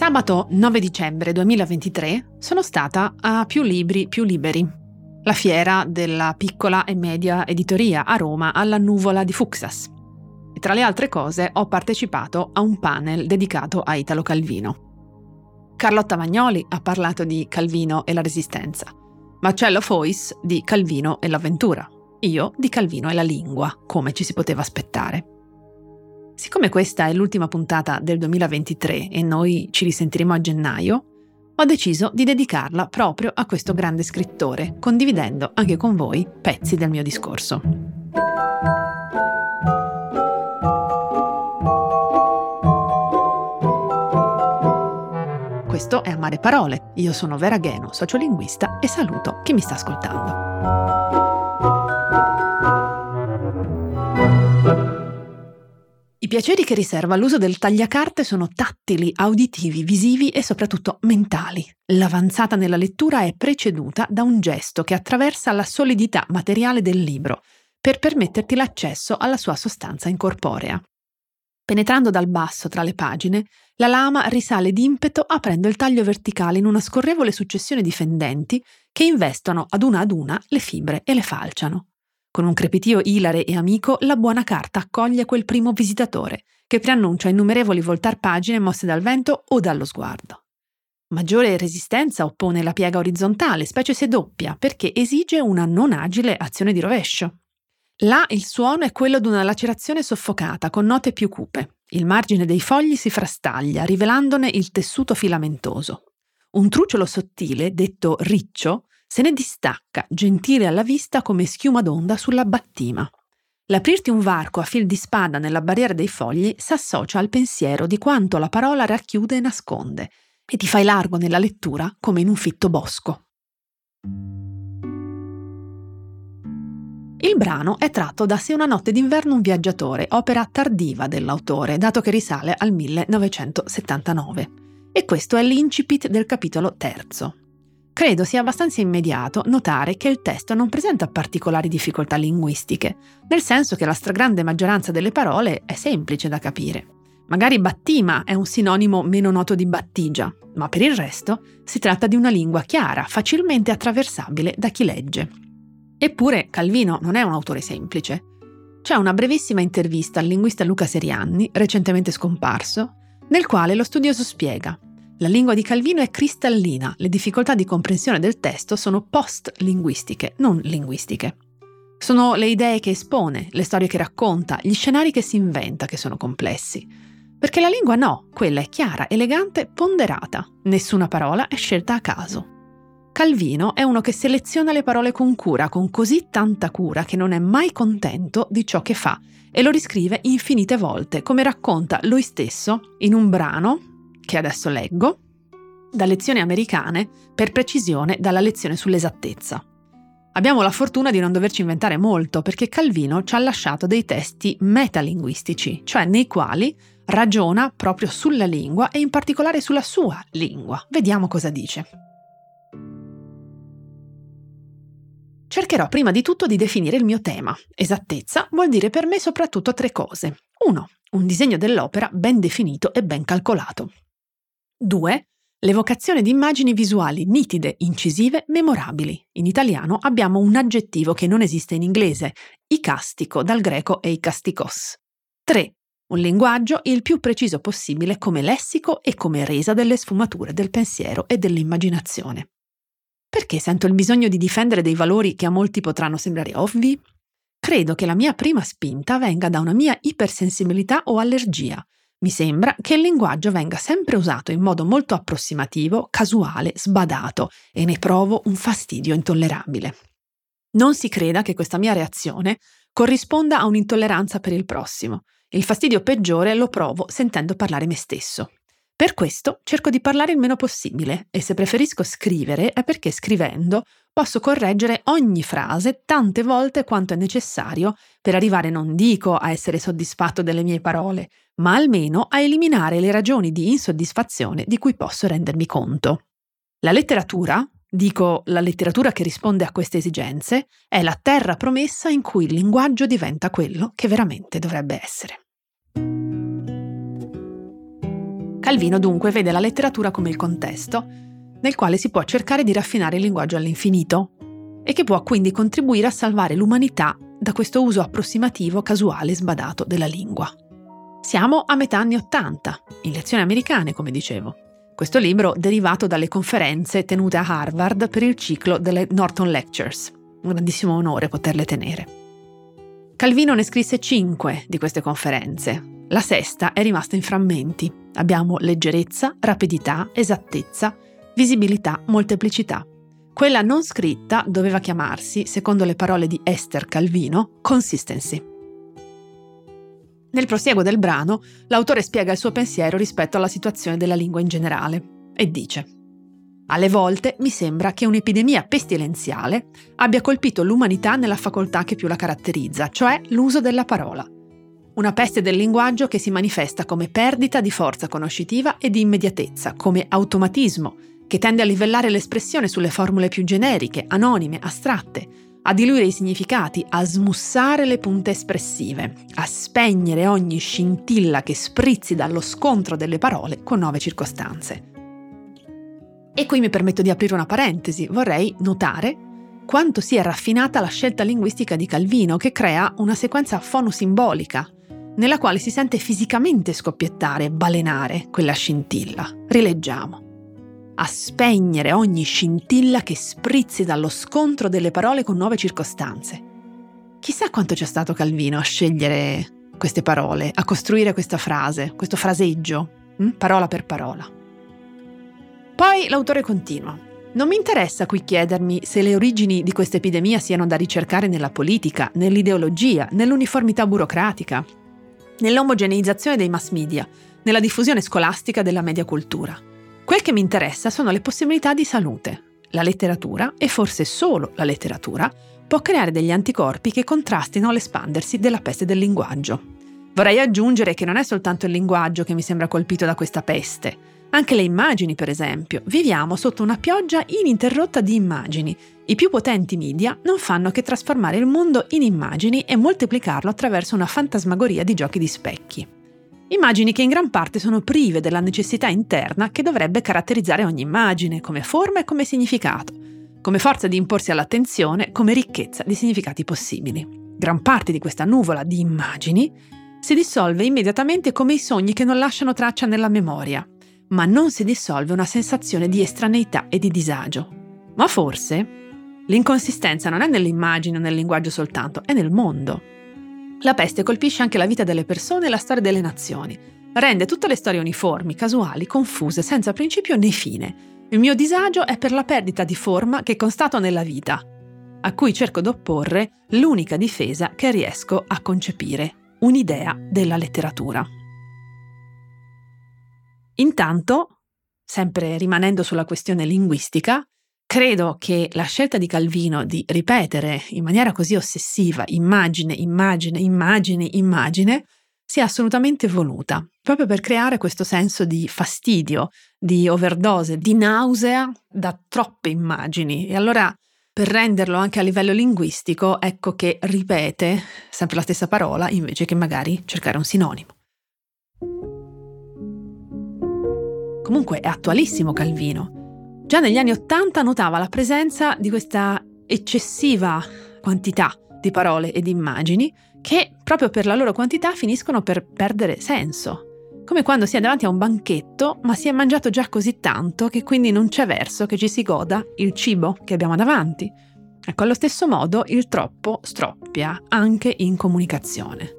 Sabato 9 dicembre 2023 sono stata a Più Libri Più Liberi, la fiera della piccola e media editoria a Roma alla Nuvola di Fuxas. E tra le altre cose ho partecipato a un panel dedicato a Italo Calvino. Carlotta Magnoli ha parlato di Calvino e la Resistenza, Marcello Fois di Calvino e l'avventura, io di Calvino e la lingua, come ci si poteva aspettare. Siccome questa è l'ultima puntata del 2023 e noi ci risentiremo a gennaio, ho deciso di dedicarla proprio a questo grande scrittore, condividendo anche con voi pezzi del mio discorso. Questo è Amare Parole. Io sono Vera Gheno, sociolinguista e saluto chi mi sta ascoltando. Piaceri che riserva l'uso del tagliacarte sono tattili, auditivi, visivi e soprattutto mentali. L'avanzata nella lettura è preceduta da un gesto che attraversa la solidità materiale del libro per permetterti l'accesso alla sua sostanza incorporea. Penetrando dal basso tra le pagine, la lama risale d'impeto aprendo il taglio verticale in una scorrevole successione di fendenti che investono ad una ad una le fibre e le falciano. Con un crepitio ilare e amico, la buona carta accoglie quel primo visitatore, che preannuncia innumerevoli voltar pagine mosse dal vento o dallo sguardo. Maggiore resistenza oppone la piega orizzontale, specie se doppia, perché esige una non agile azione di rovescio. Là il suono è quello di una lacerazione soffocata, con note più cupe. Il margine dei fogli si frastaglia, rivelandone il tessuto filamentoso. Un trucciolo sottile, detto riccio, se ne distacca, gentile alla vista come schiuma d'onda sulla battima. L'aprirti un varco a fil di spada nella barriera dei fogli s'associa al pensiero di quanto la parola racchiude e nasconde, e ti fai largo nella lettura come in un fitto bosco. Il brano è tratto da Se una notte d'inverno un viaggiatore, opera tardiva dell'autore, dato che risale al 1979. E questo è l'incipit del capitolo terzo. Credo sia abbastanza immediato notare che il testo non presenta particolari difficoltà linguistiche, nel senso che la stragrande maggioranza delle parole è semplice da capire. Magari battima è un sinonimo meno noto di battigia, ma per il resto si tratta di una lingua chiara, facilmente attraversabile da chi legge. Eppure Calvino non è un autore semplice. C'è una brevissima intervista al linguista Luca Serianni, recentemente scomparso, nel quale lo studioso spiega la lingua di Calvino è cristallina, le difficoltà di comprensione del testo sono post-linguistiche, non linguistiche. Sono le idee che espone, le storie che racconta, gli scenari che si inventa che sono complessi. Perché la lingua no, quella è chiara, elegante, ponderata. Nessuna parola è scelta a caso. Calvino è uno che seleziona le parole con cura, con così tanta cura che non è mai contento di ciò che fa e lo riscrive infinite volte, come racconta lui stesso in un brano che adesso leggo, da lezioni americane, per precisione dalla lezione sull'esattezza. Abbiamo la fortuna di non doverci inventare molto perché Calvino ci ha lasciato dei testi metalinguistici, cioè nei quali ragiona proprio sulla lingua e in particolare sulla sua lingua. Vediamo cosa dice. Cercherò prima di tutto di definire il mio tema. Esattezza vuol dire per me soprattutto tre cose. 1. Un disegno dell'opera ben definito e ben calcolato. 2. L'evocazione di immagini visuali nitide, incisive, memorabili. In italiano abbiamo un aggettivo che non esiste in inglese, icastico, dal greco eikastikos. 3. Un linguaggio il più preciso possibile come lessico e come resa delle sfumature del pensiero e dell'immaginazione. Perché sento il bisogno di difendere dei valori che a molti potranno sembrare ovvi? Credo che la mia prima spinta venga da una mia ipersensibilità o allergia, mi sembra che il linguaggio venga sempre usato in modo molto approssimativo, casuale, sbadato e ne provo un fastidio intollerabile. Non si creda che questa mia reazione corrisponda a un'intolleranza per il prossimo. Il fastidio peggiore lo provo sentendo parlare me stesso. Per questo cerco di parlare il meno possibile e se preferisco scrivere è perché scrivendo posso correggere ogni frase tante volte quanto è necessario per arrivare non dico a essere soddisfatto delle mie parole, ma almeno a eliminare le ragioni di insoddisfazione di cui posso rendermi conto. La letteratura, dico la letteratura che risponde a queste esigenze, è la terra promessa in cui il linguaggio diventa quello che veramente dovrebbe essere. Calvino dunque vede la letteratura come il contesto nel quale si può cercare di raffinare il linguaggio all'infinito e che può quindi contribuire a salvare l'umanità da questo uso approssimativo, casuale e sbadato della lingua. Siamo a metà anni Ottanta, in lezioni americane, come dicevo. Questo libro derivato dalle conferenze tenute a Harvard per il ciclo delle Norton Lectures. Un grandissimo onore poterle tenere. Calvino ne scrisse cinque di queste conferenze. La sesta è rimasta in frammenti. Abbiamo leggerezza, rapidità, esattezza, visibilità, molteplicità. Quella non scritta doveva chiamarsi, secondo le parole di Esther Calvino, consistency. Nel prosieguo del brano, l'autore spiega il suo pensiero rispetto alla situazione della lingua in generale e dice alle volte mi sembra che un'epidemia pestilenziale abbia colpito l'umanità nella facoltà che più la caratterizza, cioè l'uso della parola. Una peste del linguaggio che si manifesta come perdita di forza conoscitiva e di immediatezza, come automatismo, che tende a livellare l'espressione sulle formule più generiche, anonime, astratte, a diluire i significati, a smussare le punte espressive, a spegnere ogni scintilla che sprizzi dallo scontro delle parole con nuove circostanze. E qui mi permetto di aprire una parentesi, vorrei notare quanto sia raffinata la scelta linguistica di Calvino che crea una sequenza fonosimbolica nella quale si sente fisicamente scoppiettare, balenare quella scintilla. Rileggiamo a spegnere ogni scintilla che sprizzi dallo scontro delle parole con nuove circostanze. Chissà quanto c'è stato Calvino a scegliere queste parole, a costruire questa frase, questo fraseggio, hm? parola per parola. Poi l'autore continua. Non mi interessa qui chiedermi se le origini di questa epidemia siano da ricercare nella politica, nell'ideologia, nell'uniformità burocratica, nell'omogeneizzazione dei mass media, nella diffusione scolastica della media cultura. Quel che mi interessa sono le possibilità di salute. La letteratura, e forse solo la letteratura, può creare degli anticorpi che contrastino l'espandersi della peste del linguaggio. Vorrei aggiungere che non è soltanto il linguaggio che mi sembra colpito da questa peste, anche le immagini, per esempio. Viviamo sotto una pioggia ininterrotta di immagini. I più potenti media non fanno che trasformare il mondo in immagini e moltiplicarlo attraverso una fantasmagoria di giochi di specchi. Immagini che in gran parte sono prive della necessità interna che dovrebbe caratterizzare ogni immagine, come forma e come significato, come forza di imporsi all'attenzione, come ricchezza di significati possibili. Gran parte di questa nuvola di immagini si dissolve immediatamente come i sogni che non lasciano traccia nella memoria, ma non si dissolve una sensazione di estraneità e di disagio. Ma forse l'inconsistenza non è nell'immagine o nel linguaggio soltanto, è nel mondo. La peste colpisce anche la vita delle persone e la storia delle nazioni. Rende tutte le storie uniformi, casuali, confuse, senza principio né fine. Il mio disagio è per la perdita di forma che constato nella vita, a cui cerco d'opporre l'unica difesa che riesco a concepire, un'idea della letteratura. Intanto, sempre rimanendo sulla questione linguistica, Credo che la scelta di Calvino di ripetere in maniera così ossessiva immagine, immagine, immagine, immagine sia assolutamente voluta, proprio per creare questo senso di fastidio, di overdose, di nausea da troppe immagini. E allora, per renderlo anche a livello linguistico, ecco che ripete sempre la stessa parola invece che magari cercare un sinonimo. Comunque è attualissimo Calvino Già negli anni Ottanta notava la presenza di questa eccessiva quantità di parole e di immagini che proprio per la loro quantità finiscono per perdere senso. Come quando si è davanti a un banchetto, ma si è mangiato già così tanto che quindi non c'è verso che ci si goda il cibo che abbiamo davanti. Ecco, allo stesso modo il troppo stroppia anche in comunicazione.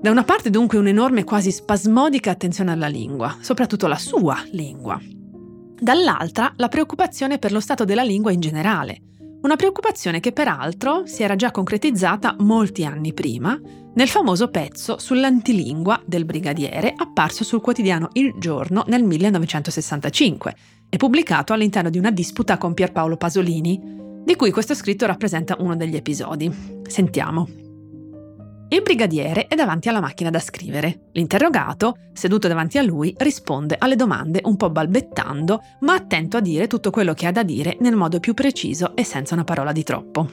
Da una parte dunque un'enorme quasi spasmodica attenzione alla lingua, soprattutto la sua lingua, dall'altra la preoccupazione per lo stato della lingua in generale, una preoccupazione che peraltro si era già concretizzata molti anni prima nel famoso pezzo sull'antilingua del brigadiere apparso sul quotidiano Il Giorno nel 1965 e pubblicato all'interno di una disputa con Pierpaolo Pasolini, di cui questo scritto rappresenta uno degli episodi. Sentiamo. Il brigadiere è davanti alla macchina da scrivere. L'interrogato, seduto davanti a lui, risponde alle domande un po' balbettando, ma attento a dire tutto quello che ha da dire nel modo più preciso e senza una parola di troppo.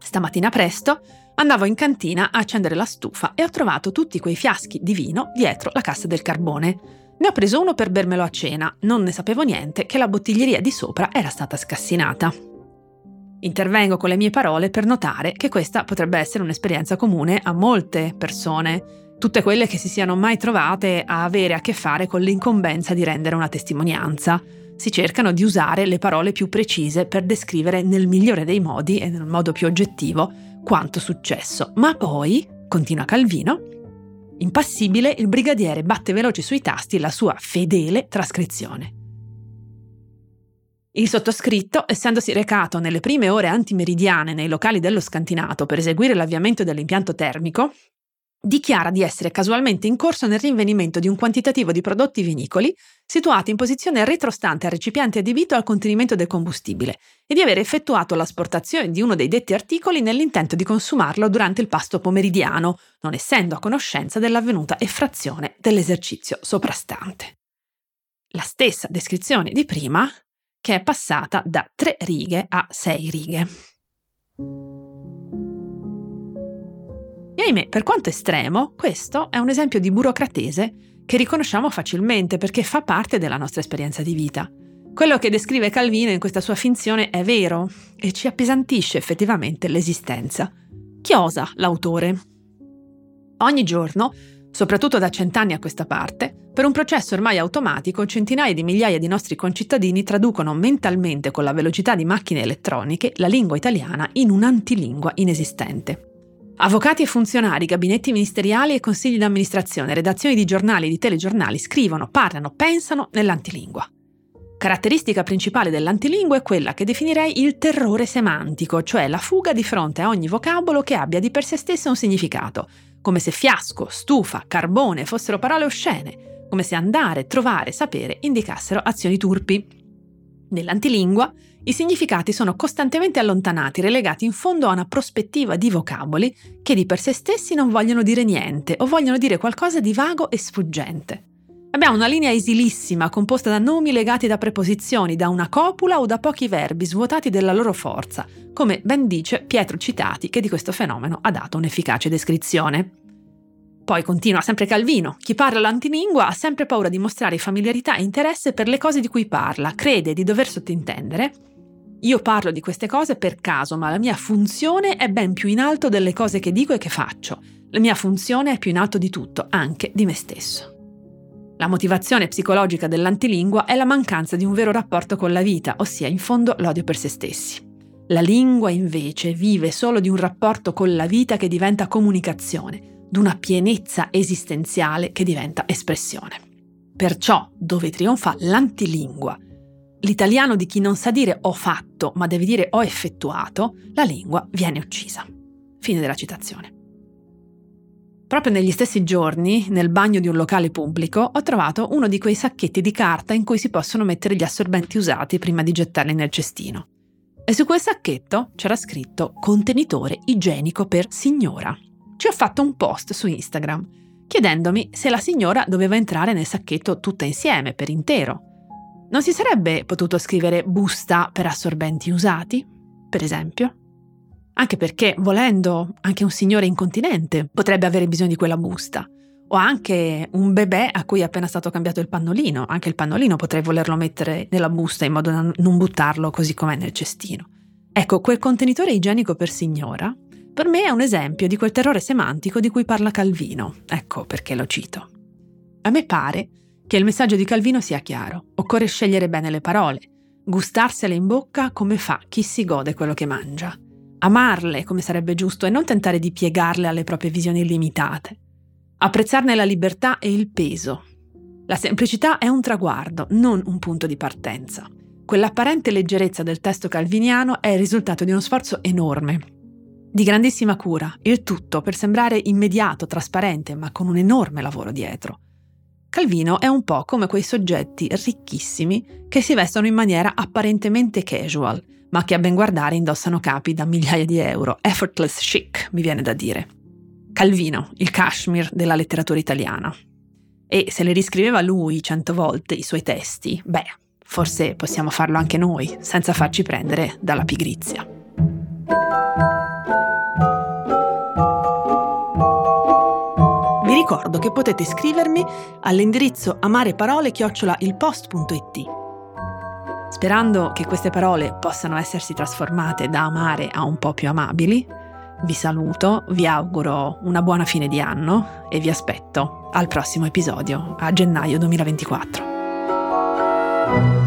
Stamattina presto andavo in cantina a accendere la stufa e ho trovato tutti quei fiaschi di vino dietro la cassa del carbone. Ne ho preso uno per bermelo a cena, non ne sapevo niente che la bottiglieria di sopra era stata scassinata. Intervengo con le mie parole per notare che questa potrebbe essere un'esperienza comune a molte persone, tutte quelle che si siano mai trovate a avere a che fare con l'incombenza di rendere una testimonianza. Si cercano di usare le parole più precise per descrivere nel migliore dei modi e nel modo più oggettivo quanto successo. Ma poi, continua Calvino, impassibile, il brigadiere batte veloce sui tasti la sua fedele trascrizione. Il sottoscritto, essendosi recato nelle prime ore antimeridiane nei locali dello scantinato per eseguire l'avviamento dell'impianto termico, dichiara di essere casualmente in corso nel rinvenimento di un quantitativo di prodotti vinicoli situati in posizione retrostante al recipiente adibito al contenimento del combustibile e di aver effettuato l'asportazione di uno dei detti articoli nell'intento di consumarlo durante il pasto pomeridiano, non essendo a conoscenza dell'avvenuta effrazione dell'esercizio soprastante. La stessa descrizione di prima che è passata da tre righe a sei righe. E ahimè, per quanto estremo, questo è un esempio di burocratese che riconosciamo facilmente perché fa parte della nostra esperienza di vita. Quello che descrive Calvino in questa sua finzione è vero e ci appesantisce effettivamente l'esistenza. Chi osa l'autore? Ogni giorno, soprattutto da cent'anni a questa parte, per un processo ormai automatico, centinaia di migliaia di nostri concittadini traducono mentalmente con la velocità di macchine elettroniche la lingua italiana in un'antilingua inesistente. Avvocati e funzionari, gabinetti ministeriali e consigli d'amministrazione, redazioni di giornali e di telegiornali scrivono, parlano, pensano nell'antilingua. Caratteristica principale dell'antilingua è quella che definirei il terrore semantico, cioè la fuga di fronte a ogni vocabolo che abbia di per sé stesso un significato, come se fiasco, stufa, carbone fossero parole oscene, come se andare, trovare, sapere indicassero azioni turpi. Nell'antilingua i significati sono costantemente allontanati, relegati in fondo a una prospettiva di vocaboli che di per sé stessi non vogliono dire niente o vogliono dire qualcosa di vago e sfuggente. Abbiamo una linea esilissima composta da nomi legati da preposizioni, da una copula o da pochi verbi svuotati della loro forza, come ben dice Pietro Citati che di questo fenomeno ha dato un'efficace descrizione. Poi continua sempre Calvino, chi parla l'antilingua ha sempre paura di mostrare familiarità e interesse per le cose di cui parla, crede di dover sottintendere io parlo di queste cose per caso, ma la mia funzione è ben più in alto delle cose che dico e che faccio. La mia funzione è più in alto di tutto, anche di me stesso. La motivazione psicologica dell'antilingua è la mancanza di un vero rapporto con la vita, ossia in fondo l'odio per se stessi. La lingua invece vive solo di un rapporto con la vita che diventa comunicazione, d'una pienezza esistenziale che diventa espressione. Perciò, dove trionfa l'antilingua, l'italiano di chi non sa dire ho fatto, ma deve dire ho effettuato, la lingua viene uccisa. Fine della citazione. Proprio negli stessi giorni, nel bagno di un locale pubblico, ho trovato uno di quei sacchetti di carta in cui si possono mettere gli assorbenti usati prima di gettarli nel cestino. E su quel sacchetto c'era scritto contenitore igienico per signora. Ci ho fatto un post su Instagram chiedendomi se la signora doveva entrare nel sacchetto tutta insieme, per intero, non si sarebbe potuto scrivere busta per assorbenti usati, per esempio? Anche perché, volendo, anche un signore incontinente potrebbe avere bisogno di quella busta. O anche un bebè a cui è appena stato cambiato il pannolino. Anche il pannolino potrei volerlo mettere nella busta in modo da non buttarlo così com'è nel cestino. Ecco, quel contenitore igienico per signora, per me è un esempio di quel terrore semantico di cui parla Calvino. Ecco perché lo cito. A me pare che il messaggio di Calvino sia chiaro. Occorre scegliere bene le parole, gustarsele in bocca come fa chi si gode quello che mangia, amarle come sarebbe giusto e non tentare di piegarle alle proprie visioni limitate, apprezzarne la libertà e il peso. La semplicità è un traguardo, non un punto di partenza. Quell'apparente leggerezza del testo calviniano è il risultato di uno sforzo enorme, di grandissima cura, il tutto per sembrare immediato, trasparente, ma con un enorme lavoro dietro. Calvino è un po' come quei soggetti ricchissimi che si vestono in maniera apparentemente casual, ma che a ben guardare indossano capi da migliaia di euro. Effortless chic, mi viene da dire. Calvino, il Kashmir della letteratura italiana. E se le riscriveva lui cento volte i suoi testi, beh, forse possiamo farlo anche noi, senza farci prendere dalla pigrizia. Ricordo che potete scrivermi all'indirizzo amareparole-ilpost.it. Sperando che queste parole possano essersi trasformate da amare a un po' più amabili, vi saluto, vi auguro una buona fine di anno e vi aspetto al prossimo episodio a gennaio 2024.